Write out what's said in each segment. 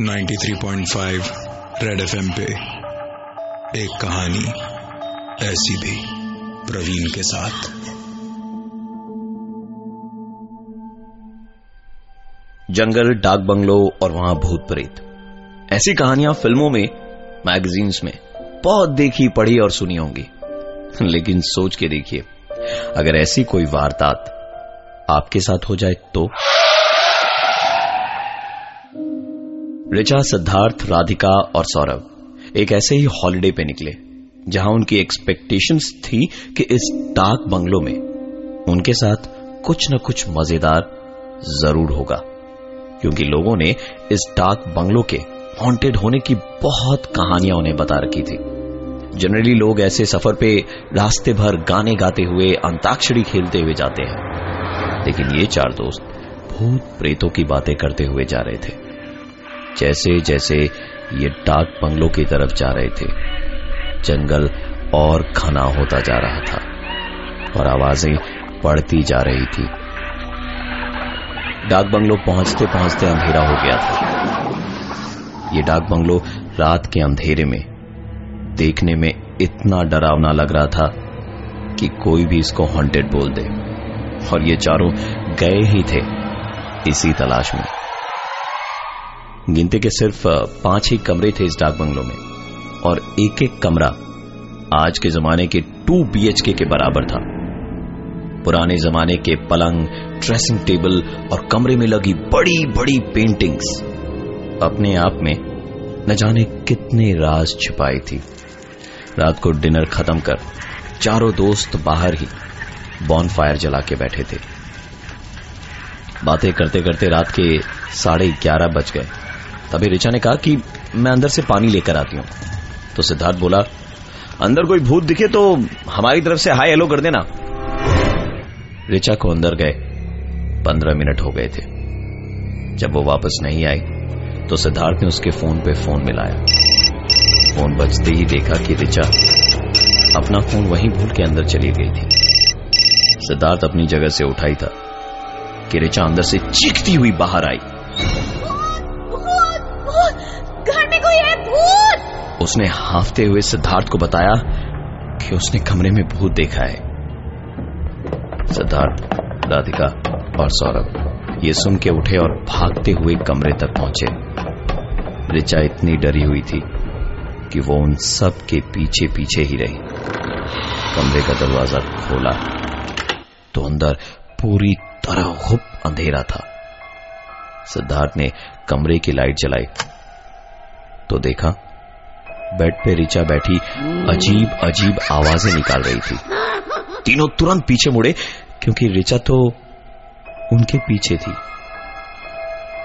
93.5 red FM पे एक कहानी ऐसी भी प्रवीण के साथ। जंगल, डाक बंगलो और वहाँ भूत प्रेत। ऐसी कहानियाँ फ़िल्मों में मैगजीन्स में बहुत देखी, पढ़ी और सुनी होंगी। लेकिन सोच के देखिए, अगर ऐसी कोई वारदात आपके साथ हो जाए तो? ऋचा, सिद्धार्थ, राधिका और सौरभ एक ऐसे ही हॉलिडे पे निकले, जहाँ उनकी एक्सपेक्टेशंस थी कि इस डाक बंगलो में उनके साथ कुछ न कुछ मज़ेदार ज़रूर होगा, क्योंकि लोगों ने इस डाक बंगलो के हॉन्टेड होने की बहुत कहानियाँ उन्हें बता रखी थी। जनरली लोग ऐसे सफ़र पे रास्ते भर गाने गाते हुए, अंताक्षरी खेलते हुए जाते हैं, लेकिन ये चार दोस्त भूत प्रेतों की बातें करते हुए जा रहे थे। जैसे जैसे ये डाक बंगलों की तरफ़ जा रहे थे, जंगल और घना होता जा रहा था और आवाज़ें बढ़ती जा रही थी। डाक बंगलो पहुँचते पहुँचते अंधेरा हो गया था। ये डाक बंगलो रात के अंधेरे में देखने में इतना डरावना लग रहा था कि कोई भी इसको हॉन्टेड बोल दे। और ये चारों गए ही थे इसी तलाश में। गिनती के सिर्फ़ पाँच ही कमरे थे इस डाक बंगलों में। और एक एक कमरा आज के जमाने के टू बीएचके के बराबर था। पुराने जमाने के पलंग ड्रेसिंग टेबल और कमरे में लगी बड़ी बड़ी पेंटिंग्स अपने आप में न जाने कितने राज छिपाई थी। रात को डिनर खत्म कर चारों दोस्त बाहर ही बॉन फायर जला के बैठे थे। बातें करते करते रात के साढ़े ग्यारह बज गए। तभी रिचा ने कहा कि मैं अंदर से पानी लेकर आती हूँ। तो सिद्धार्थ बोला, अंदर कोई भूत दिखे तो हमारी तरफ़ से हाई हेलो कर देना। रिचा को अंदर गए। पंद्रह मिनट हो गए थे। जब वो वापस नहीं आई तो सिद्धार्थ ने उसके फ़ोन पे फ़ोन मिलाया। फ़ोन बजते ही देखा कि रिचा अपना फ़ोन वहीं भूल के अंदर चली गई थी। सिद्धार्थ अपनी जगह से उठाई था कि रिचा अंदर से चीखती हुई बाहर आई। उसने हाफते हुए सिद्धार्थ को बताया कि उसने कमरे में भूत देखा है। सिद्धार्थ राधिका और सौरभ ये सुन के उठे और भागते हुए कमरे तक पहुँचे। रिचा इतनी डरी हुई थी कि वो उन सब के पीछे पीछे ही रही। कमरे का दरवाज़ा खोला तो अंदर पूरी तरह हुप अंधेरा था। सिद्धार्थ ने कमरे की लाइट जलाई तो देखा बेड पे रिचा बैठी अजीब अजीब आवाज़ें निकाल रही थी। तीनों तुरंत पीछे मुड़े, क्योंकि रिचा तो उनके पीछे थी।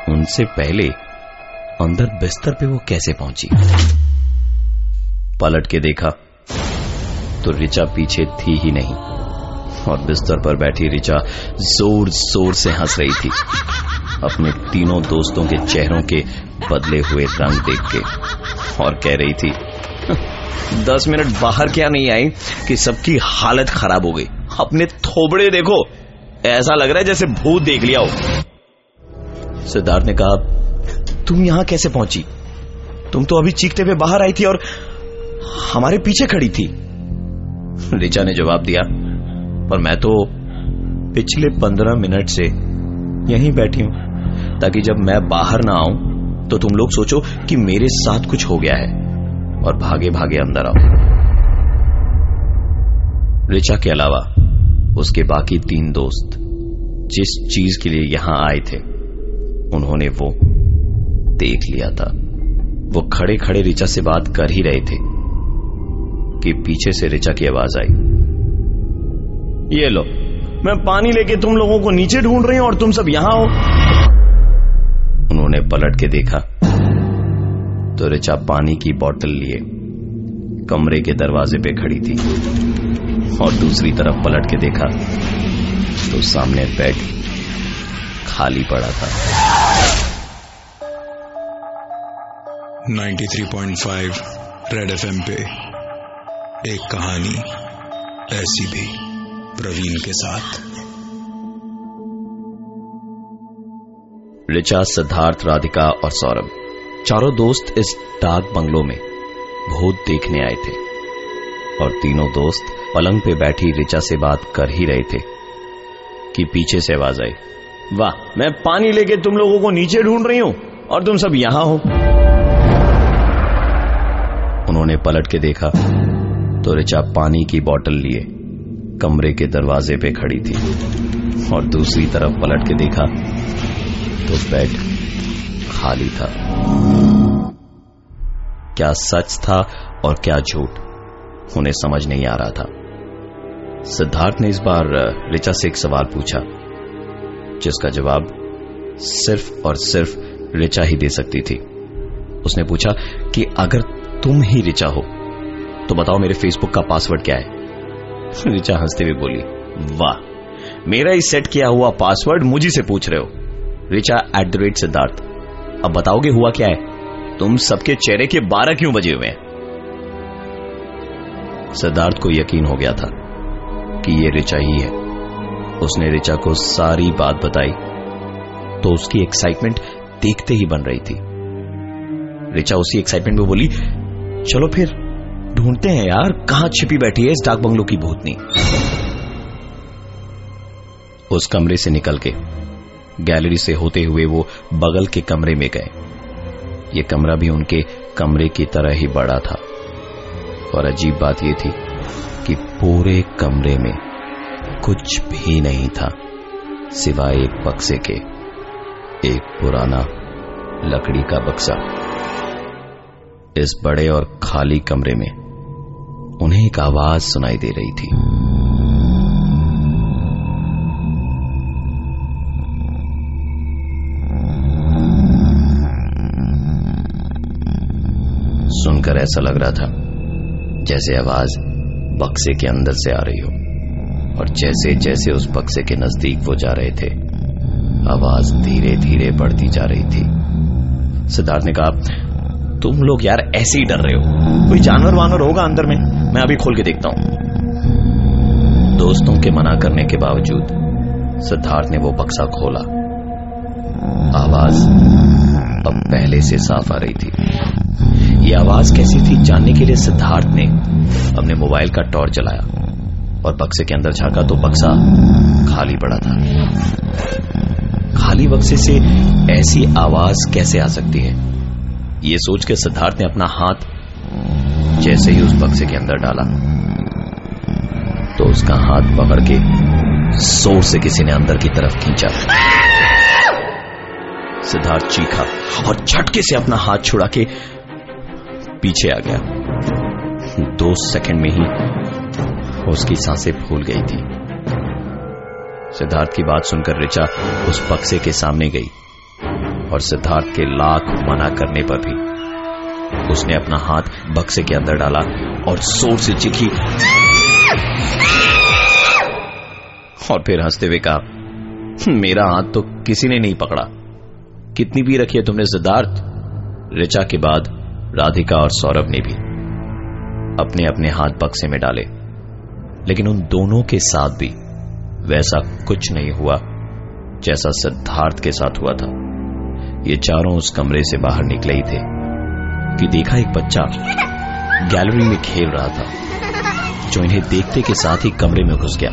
उनसे पहले अंदर बिस्तर पे वो कैसे पहुँची? पलट के देखा तो रिचा पीछे थी ही नहीं, और बिस्तर पर बैठी रिचा ज़ोर ज़ोर से हंस रही थी। अपने तीनों दोस्तों के चेहरों के बदले हुए रंग देख के। और कह रही थी, दस मिनट बाहर क्या नहीं आई कि सबकी हालत खराब हो गई? अपने थोबड़े देखो। ऐसा लग रहा है जैसे भूत देख लिया हो। सिद्धार्थ ने कहा, तुम यहाँ कैसे पहुँची? तुम तो अभी चीखते हुए बाहर आई थी और हमारे पीछे खड़ी थी। रिचा ने जवाब दिया, पर मैं तो पिछले पंद्रह मिनट से यहीं बैठी हूँ, ताकि जब मैं बाहर ना आऊँ तो तुम लोग सोचो कि मेरे साथ कुछ हो गया है और भागे भागे अंदर आओ। रिचा के अलावा उसके बाकी तीन दोस्त जिस चीज़ के लिए यहाँ आए थे, उन्होंने वो देख लिया था। वो खड़े खड़े रिचा से बात कर ही रहे थे कि पीछे से रिचा की आवाज़ आई। ये लो, मैं पानी लेके तुम लोगों को नीचे ढूंढ रही हूँ और तुम सब यहाँ हो। उन्होंने पलट के देखा तो रिचा पानी की बोतल लिए कमरे के दरवाजे पे खड़ी थी और दूसरी तरफ़ पलट के देखा तो सामने बेड खाली पड़ा था। 93.5 रेड एफएम पे एक कहानी ऐसी भी प्रवीण के साथ। ऋचा सिद्धार्थ राधिका और सौरभ चारों दोस्त इस डाक बंगलों में भूत देखने आए थे और तीनों दोस्त पलंग पे बैठी ऋचा से बात कर ही रहे थे कि पीछे से आवाज़ आई, वाह, मैं पानी लेके तुम लोगों को नीचे ढूंढ रही हूँ और तुम सब यहाँ हो। उन्होंने पलट के देखा तो ऋचा पानी की बोतल लिए, कमरे के दरवाजे पे खड़ी थी और दूसरी तरफ़ पलट के देखा तो बेड खाली था। क्या सच था और क्या झूठ, उन्हें समझ नहीं आ रहा था। सिद्धार्थ ने इस बार ऋचा से एक सवाल पूछा, जिसका जवाब सिर्फ़ और सिर्फ़ ऋचा ही दे सकती थी। उसने पूछा कि अगर तुम ही ऋचा हो तो बताओ मेरे फेसबुक का पासवर्ड क्या है? ऋचा हँसते हुए बोली, वाह, मेरा ही सेट किया हुआ पासवर्ड मुझे से पूछ रहे हो। Richa at the rate Siddharth अब बताओगे हुआ क्या है? तुम सबके चेहरे के बारह क्यों बजे हुए? हैं सिद्धार्थ को यकीन हो गया था कि ये रिचा ही है। उसने ऋचा को सारी बात बताई तो उसकी एक्साइटमेंट देखते ही बन रही थी। ऋचा उसी एक्साइटमेंट में बोली, चलो फिर, ढूंढते हैं यार, कहाँ छिपी बैठी है इस डाक बंगलों की भूतनी? उस कमरे से निकल के गैलरी से होते हुए वो बगल के कमरे में गए। ये कमरा भी उनके कमरे की तरह ही बड़ा था। और अजीब बात यह थी कि पूरे कमरे में कुछ भी नहीं था, सिवाय एक बक्से के, एक पुराना लकड़ी का बक्सा। इस बड़े और खाली कमरे में उन्हें एक आवाज़ सुनाई दे रही थी। सुनकर ऐसा लग रहा था, जैसे आवाज़ बक्से के अंदर से आ रही हो, और जैसे जैसे उस बक्से के नज़दीक वो जा रहे थे, आवाज़ धीरे धीरे बढ़ती जा रही थी। सिद्धार्थ ने कहा, तुम लोग यार ऐसे ही डर रहे हो। कोई जानवर वानवर होगा अंदर में? मैं अभी खोल के देखता हूँ। दोस्तों के मना करने के बावजूद, सिद्धार्थ ने वो बक्सा खोला। आवाज़ अब पहले से साफ़ आ रही थी। ये आवाज़ कैसी थी जानने के लिए सिद्धार्थ ने अपने मोबाइल का टॉर्च जलाया और बक्से के अंदर झांका तो बक्सा खाली पड़ा था। खाली बक्से से ऐसी आवाज़ कैसे आ सकती है? ये सोच के सिद्धार्थ ने अपना हाथ जैसे ही उस बक्से के अंदर डाला। तो उसका हाथ पकड़ के ज़ोर से किसी ने अंदर की तरफ़ खींचा। सिद्धार्थ चीखा और झटके से अपना हाथ छुड़ा के पीछे आ गया। दो सेकंड में ही उसकी साँसें फूल गई थी। सिद्धार्थ की बात सुनकर ऋचा उस बक्से के सामने गई और सिद्धार्थ के लाख मना करने पर भी उसने अपना हाथ बक्से के अंदर डाला और ज़ोर से चिखी और फिर हँसते हुए कहा, मेरा हाथ तो किसी ने नहीं पकड़ा। कितनी भी रखी है तुमने सिद्धार्थ? ऋचा के बाद राधिका और सौरभ ने भी अपने अपने हाथ बक्से में डाले। लेकिन उन दोनों के साथ भी वैसा कुछ नहीं हुआ जैसा सिद्धार्थ के साथ हुआ था। ये चारों उस कमरे से बाहर निकले ही थे कि देखा एक बच्चा गैलरी में खेल रहा था, जो इन्हें देखते के साथ ही कमरे में घुस गया।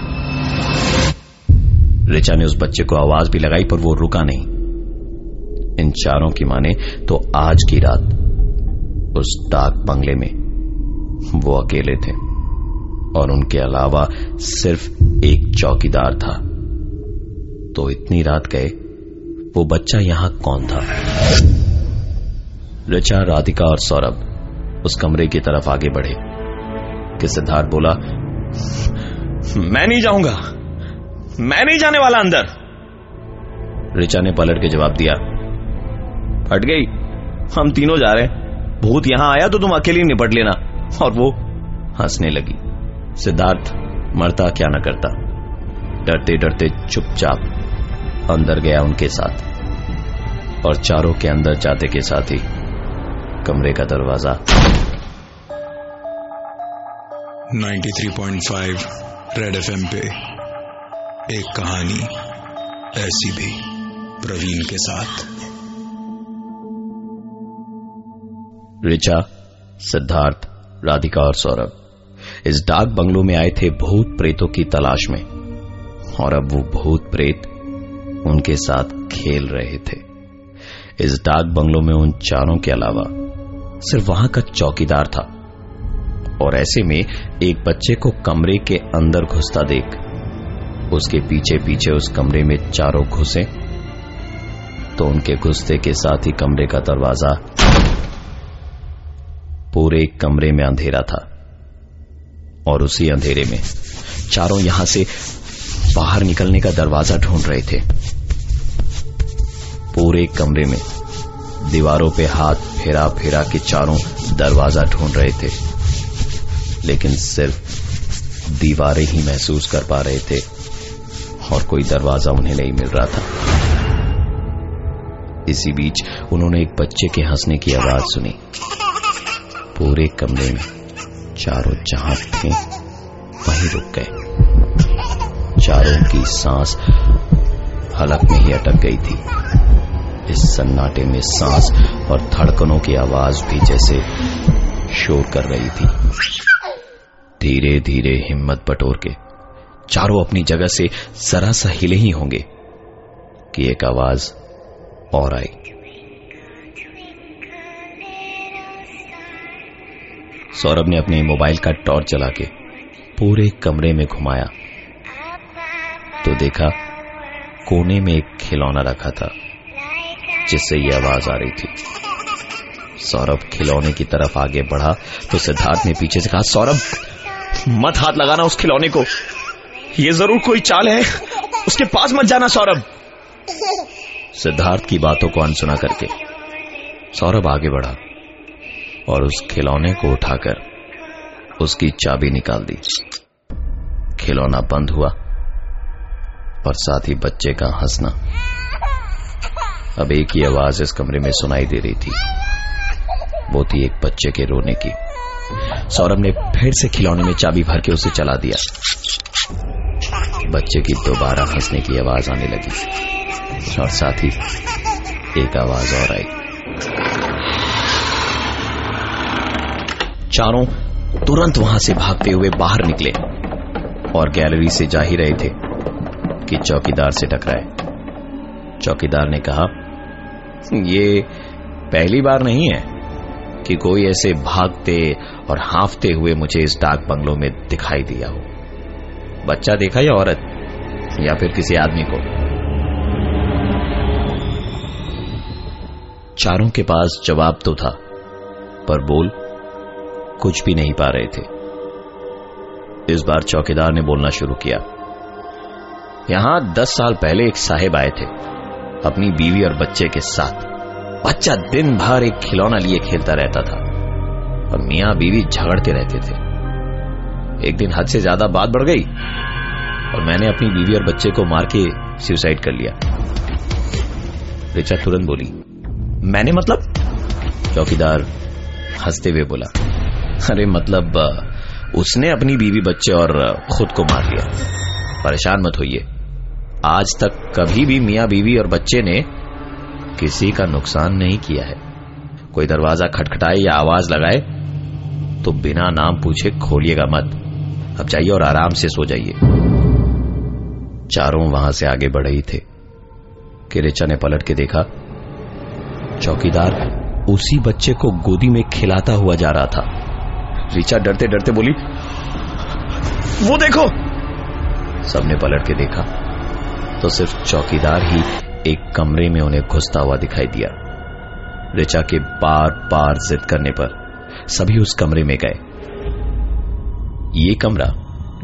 रिचा ने उस बच्चे को आवाज़ भी लगाई, पर वो रुका नहीं। इन चारों की माने तो आज की रात उस डाक बंगले में। वो अकेले थे। और उनके अलावा सिर्फ़ एक चौकीदार था। तो इतनी रात गए, वो बच्चा यहाँ कौन था? ऋचा, राधिका और सौरभ उस कमरे की तरफ़ आगे बढ़े। कि सिद्धार्थ बोला, मैं नहीं जाऊँगा। मैं नहीं जाने वाला अंदर। ऋचा ने पलट के जवाब दिया हट गई। हम तीनों जा रहे भूत यहाँ आया तो तुम अकेली निपट लेना। और वो हंसने लगी। सिद्धार्थ मरता क्या न करता। डरते डरते चुपचाप अंदर गया उनके साथ। और चारों के अंदर जाते के साथ ही कमरे का दरवाज़ा। 93.5 रेड एफएम पे एक कहानी ऐसी भी प्रवीण के साथ। रिचा सिद्धार्थ, राधिका और सौरभ। इस डाक बंगलों में आए थे भूत प्रेतों की तलाश में, और अब वो भूत प्रेत उनके साथ खेल रहे थे। इस डाक बंगलों में उन चारों के अलावा सिर्फ़ वहाँ का चौकीदार था, और ऐसे में एक बच्चे को कमरे के अंदर घुसता देख, उसके पीछे पीछे उस कमरे में चारों घुसे तो उनके घुसते के साथ ही कमरे का दरवाज़ा पूरे कमरे में अंधेरा था और उसी अंधेरे में चारों यहाँ से बाहर निकलने का दरवाज़ा ढूंढ रहे थे। पूरे कमरे में दीवारों पे हाथ फेरा फेरा के चारों दरवाज़ा ढूंढ रहे थे, लेकिन सिर्फ़ दीवारें ही महसूस कर पा रहे थे और कोई दरवाज़ा उन्हें नहीं मिल रहा था। इसी बीच उन्होंने एक बच्चे के हंसने की आवाज़ सुनी। पूरे कमरे में चारों जहाँ थे, वहीं रुक गए। चारों की सांस हलक में ही अटक गई थी। इस सन्नाटे में सांस और धड़कनों की आवाज़ भी जैसे शोर कर रही थी। धीरे धीरे हिम्मत बटोर के चारों अपनी जगह से जरा सा हिले ही होंगे कि एक आवाज़ और आई। सौरभ ने अपने मोबाइल का टॉर्च चला के पूरे कमरे में घुमाया। तो देखा, कोने में एक खिलौना रखा था, जिससे ये आवाज़ आ रही थी। सौरभ खिलौने की तरफ़ आगे बढ़ा तो सिद्धार्थ ने पीछे से कहा, सौरभ, मत हाथ लगाना उस खिलौने को। ये ज़रूर कोई चाल है। उसके पास मत जाना, सौरभ। सिद्धार्थ की बातों को अनसुना करके सौरभ आगे बढ़ा। और उस खिलौने को उठाकर उसकी चाबी निकाल दी। खिलौना बंद हुआ और साथ ही बच्चे का हंसना। अब एक ही आवाज़ इस कमरे में सुनाई दे रही थी। वो थी एक बच्चे के रोने की। सौरभ ने फिर से खिलौने में चाबी भर के उसे चला दिया। बच्चे की दोबारा हंसने की आवाज़ आने लगी और साथ ही एक आवाज़ और आई। चारों तुरंत वहाँ से भागते हुए बाहर निकले और गैलरी से जा ही रहे थे कि चौकीदार से टकराए। चौकीदार ने कहा, ये पहली बार नहीं है कि कोई ऐसे भागते और हाफते हुए मुझे इस डाक बंगलों में दिखाई दिया हो। बच्चा देखा या औरत, या फिर किसी आदमी को? चारों के पास जवाब तो था, पर बोल कुछ भी नहीं पा रहे थे। इस बार चौकीदार ने बोलना शुरू किया। यहाँ दस साल पहले एक साहेब आए थे, अपनी बीवी और बच्चे के साथ। बच्चा दिन भर एक खिलौना लिए खेलता रहता था और मियाँ बीवी झगड़ते रहते थे। एक दिन हद से ज़्यादा बात बढ़ गई और मैंने अपनी बीवी और बच्चे को मार के सुसाइड कर लिया। रिचा तुरंत बोली, मैंने मतलब? चौकीदार हँसते हुए बोला अरे मतलब उसने अपनी बीवी बच्चे और खुद को मार लिया। परेशान मत होइए। आज तक कभी भी मियाँ बीवी और बच्चे ने किसी का नुकसान नहीं किया है। कोई दरवाज़ा खटखटाए या आवाज़ लगाए तो बिना नाम पूछे खोलिएगा मत। अब जाइए और आराम से सो जाइए। चारों वहाँ से आगे बढ़े ही थे। कि रिचा ने पलट के देखा, चौकीदार उसी बच्चे को गोदी में खिलाता हुआ जा रहा था। रिचा डरते डरते बोली, वो देखो। सबने पलट के देखा। तो सिर्फ़ चौकीदार ही एक कमरे में उन्हें घुसता हुआ दिखाई दिया। रिचा के बार बार जिद करने पर सभी उस कमरे में गए। ये कमरा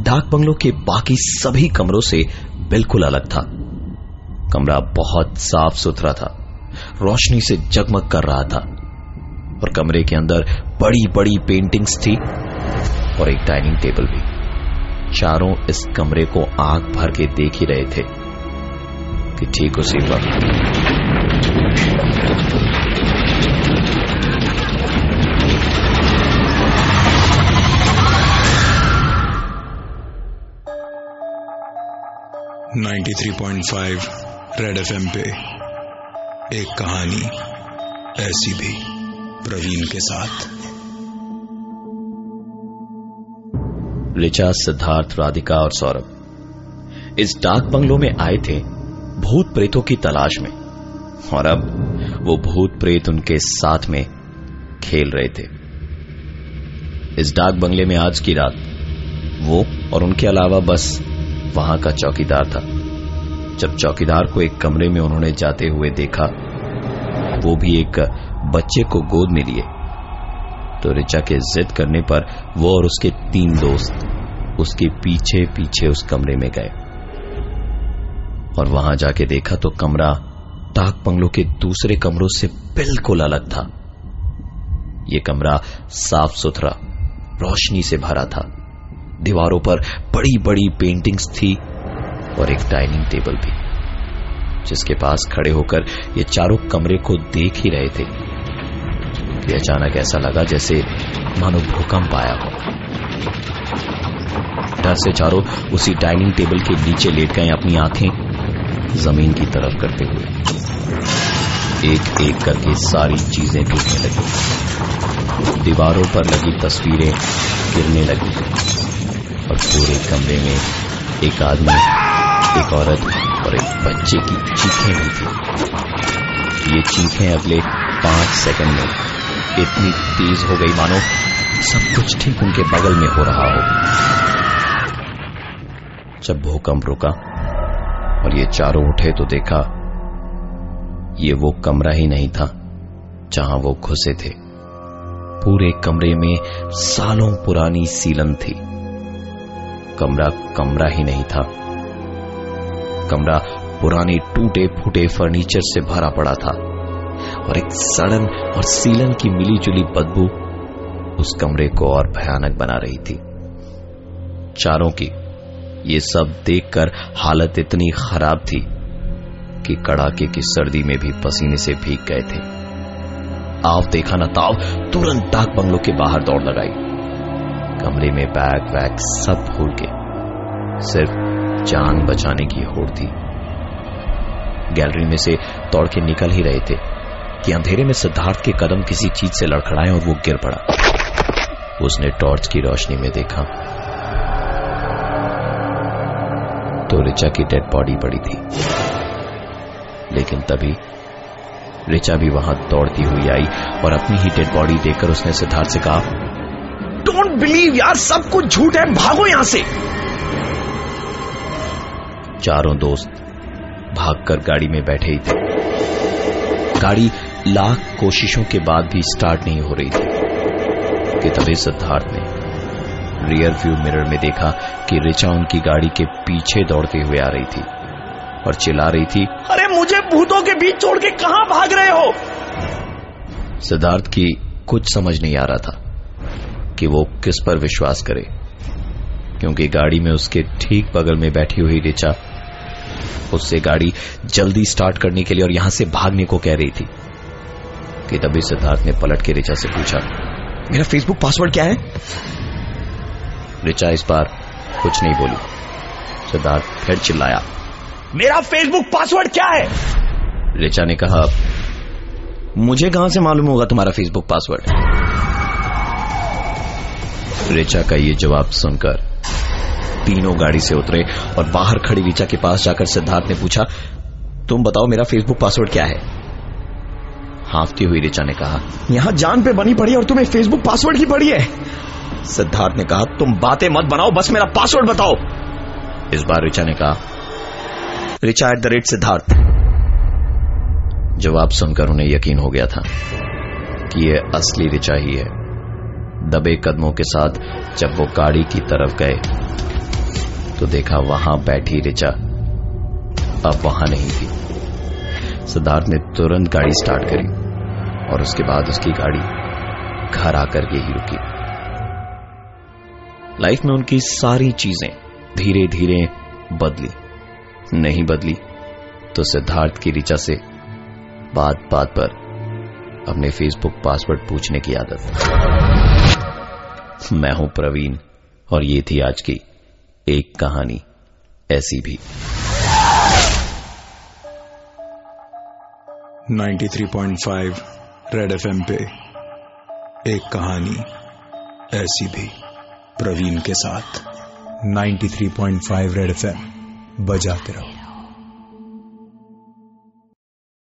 डाक बंगलों के बाकी सभी कमरों से बिल्कुल अलग था। कमरा बहुत साफ़ सुथरा था। रोशनी से जगमग कर रहा था। और कमरे के अंदर बड़ी बड़ी पेंटिंग्स थी और एक डाइनिंग टेबल भी। चारों इस कमरे को आग भर के देख ही रहे थे कि ठीक उसी वक्त ninety three point five Red FM पे एक कहानी ऐसी भी। प्रवीण के साथ। रिचा सिद्धार्थ, राधिका और सौरभ इस डाक बंगलों में आए थे भूत प्रेतों की तलाश में। और अब वो भूत प्रेत उनके साथ में खेल रहे थे। इस डाक बंगले में आज की रात वो और उनके अलावा बस वहाँ का चौकीदार था। जब चौकीदार को एक कमरे में उन्होंने जाते हुए देखा, वो भी एक बच्चे को गोद में लिए। तो रिचा के जिद करने पर वो और उसके तीन दोस्त उसके पीछे पीछे उस कमरे में गए। और वहाँ जाके देखा तो कमरा डाक बंगलों के दूसरे कमरों से बिल्कुल अलग था। यह कमरा साफ़ सुथरा रोशनी से भरा था। दीवारों पर बड़ी बड़ी पेंटिंग्स थी और एक डाइनिंग टेबल भी, जिसके पास खड़े होकर ये चारों कमरे को देख ही रहे थे। कि अचानक ऐसा लगा जैसे मानो भूकंप आया हो। डर से चारों उसी डाइनिंग टेबल के नीचे लेट गए अपनी आँखें ज़मीन की तरफ़ करते हुए। एक एक करके सारी चीज़ें टूटने लगी। दीवारों पर लगी तस्वीरें गिरने लगी। और पूरे कमरे में एक आदमी, एक औरत और एक बच्चे की चीखें भी थी। ये चीखें अगले पाँच सेकंड में इतनी तेज हो गई मानो, सब कुछ ठीक उनके बगल में हो रहा हो। जब भूकंप रुका और ये चारों उठे तो देखा, ये वो कमरा ही नहीं था जहाँ वो घुसे थे। पूरे कमरे में सालों पुरानी सीलन थी। कमरा कमरा ही नहीं था। कमरा पुराने टूटे फूटे फर्नीचर से भरा पड़ा था। और एक सड़न और सीलन की मिली जुली बदबू उस कमरे को और भयानक बना रही थी। चारों की ये सब देखकर हालत इतनी खराब थी कि कड़ाके की सर्दी में भी पसीने से भीग गए थे। आव देखा न ताव, तुरंत डाक बंगलों के बाहर दौड़ लगाई। कमरे में बैग, वैग सब भूल के सिर्फ़ जान बचाने की होड़ थी। गैलरी में से दौड़ के निकल ही रहे थे। कि अंधेरे में सिद्धार्थ के कदम किसी चीज़ से लड़खड़ाए और वो गिर पड़ा। उसने टॉर्च की रोशनी में देखा। तो रिचा की डेड बॉडी पड़ी थी। लेकिन तभी रिचा भी वहाँ दौड़ती हुई आई और अपनी ही डेड बॉडी देखकर उसने सिद्धार्थ से कहा डोंट बिलीव यार, सब कुछ झूठ है, भागो यहाँ से! चारों दोस्त भागकर गाड़ी में बैठे ही थे। गाड़ी लाख कोशिशों के बाद भी स्टार्ट नहीं हो रही थी। कि तभी सिद्धार्थ ने रियर व्यू मिरर में देखा कि रिचा उनकी गाड़ी के पीछे दौड़ते हुए आ रही थी और चिल्ला रही थी अरे मुझे भूतों के बीच छोड़ के कहा भाग रहे हो? सिद्धार्थ की कुछ समझ नहीं आ रहा था कि वो किस पर विश्वास करे क्योंकि गाड़ी में उसके ठीक बगल में बैठी हुई रिचा उससे गाड़ी जल्दी स्टार्ट करने के लिए और यहाँ से भागने को कह रही थी। कि तभी सिद्धार्थ ने पलट के रिचा से पूछा, मेरा फेसबुक पासवर्ड क्या है? रिचा इस बार कुछ नहीं बोली। सिद्धार्थ फिर चिल्लाया, मेरा फेसबुक पासवर्ड क्या है? रिचा ने कहा, मुझे कहाँ से मालूम होगा तुम्हारा फेसबुक पासवर्ड रिचा का ये जवाब सुनकर तीनों गाड़ी से उतरे और बाहर खड़ी रिचा के पास जाकर सिद्धार्थ ने पूछा, तुम बताओ मेरा फेसबुक पासवर्ड क्या है? हाफती हुई रिचा ने कहा यहाँ जान पे बनी पड़ी और तुम्हें फेसबुक पासवर्ड की पड़ी है। सिद्धार्थ ने कहा तुम बातें मत बनाओ बस मेरा पासवर्ड बताओ। इस बार रिचा ने कहा Richa at the rate Siddharth. जवाब सुनकर उन्हें यकीन हो गया था कि यह असली रिचा ही है। दबे कदमों के साथ जब वो गाड़ी की तरफ़ गए तो देखा वहाँ बैठी रिचा अब वहाँ नहीं थी। सिद्धार्थ ने तुरंत गाड़ी स्टार्ट करी। और उसके बाद उसकी गाड़ी घर आकर के ही रुकी। लाइफ में उनकी सारी चीज़ें धीरे धीरे बदली। नहीं बदली तो सिद्धार्थ की रिचा से बात बात पर अपने फेसबुक पासवर्ड पूछने की आदत मैं हूँ प्रवीण, और ये थी आज की एक कहानी ऐसी भी। 93.5 रेड एफएम पे एक कहानी ऐसी भी प्रवीण के साथ। 93.5 रेड एफएम, बजाते रहो।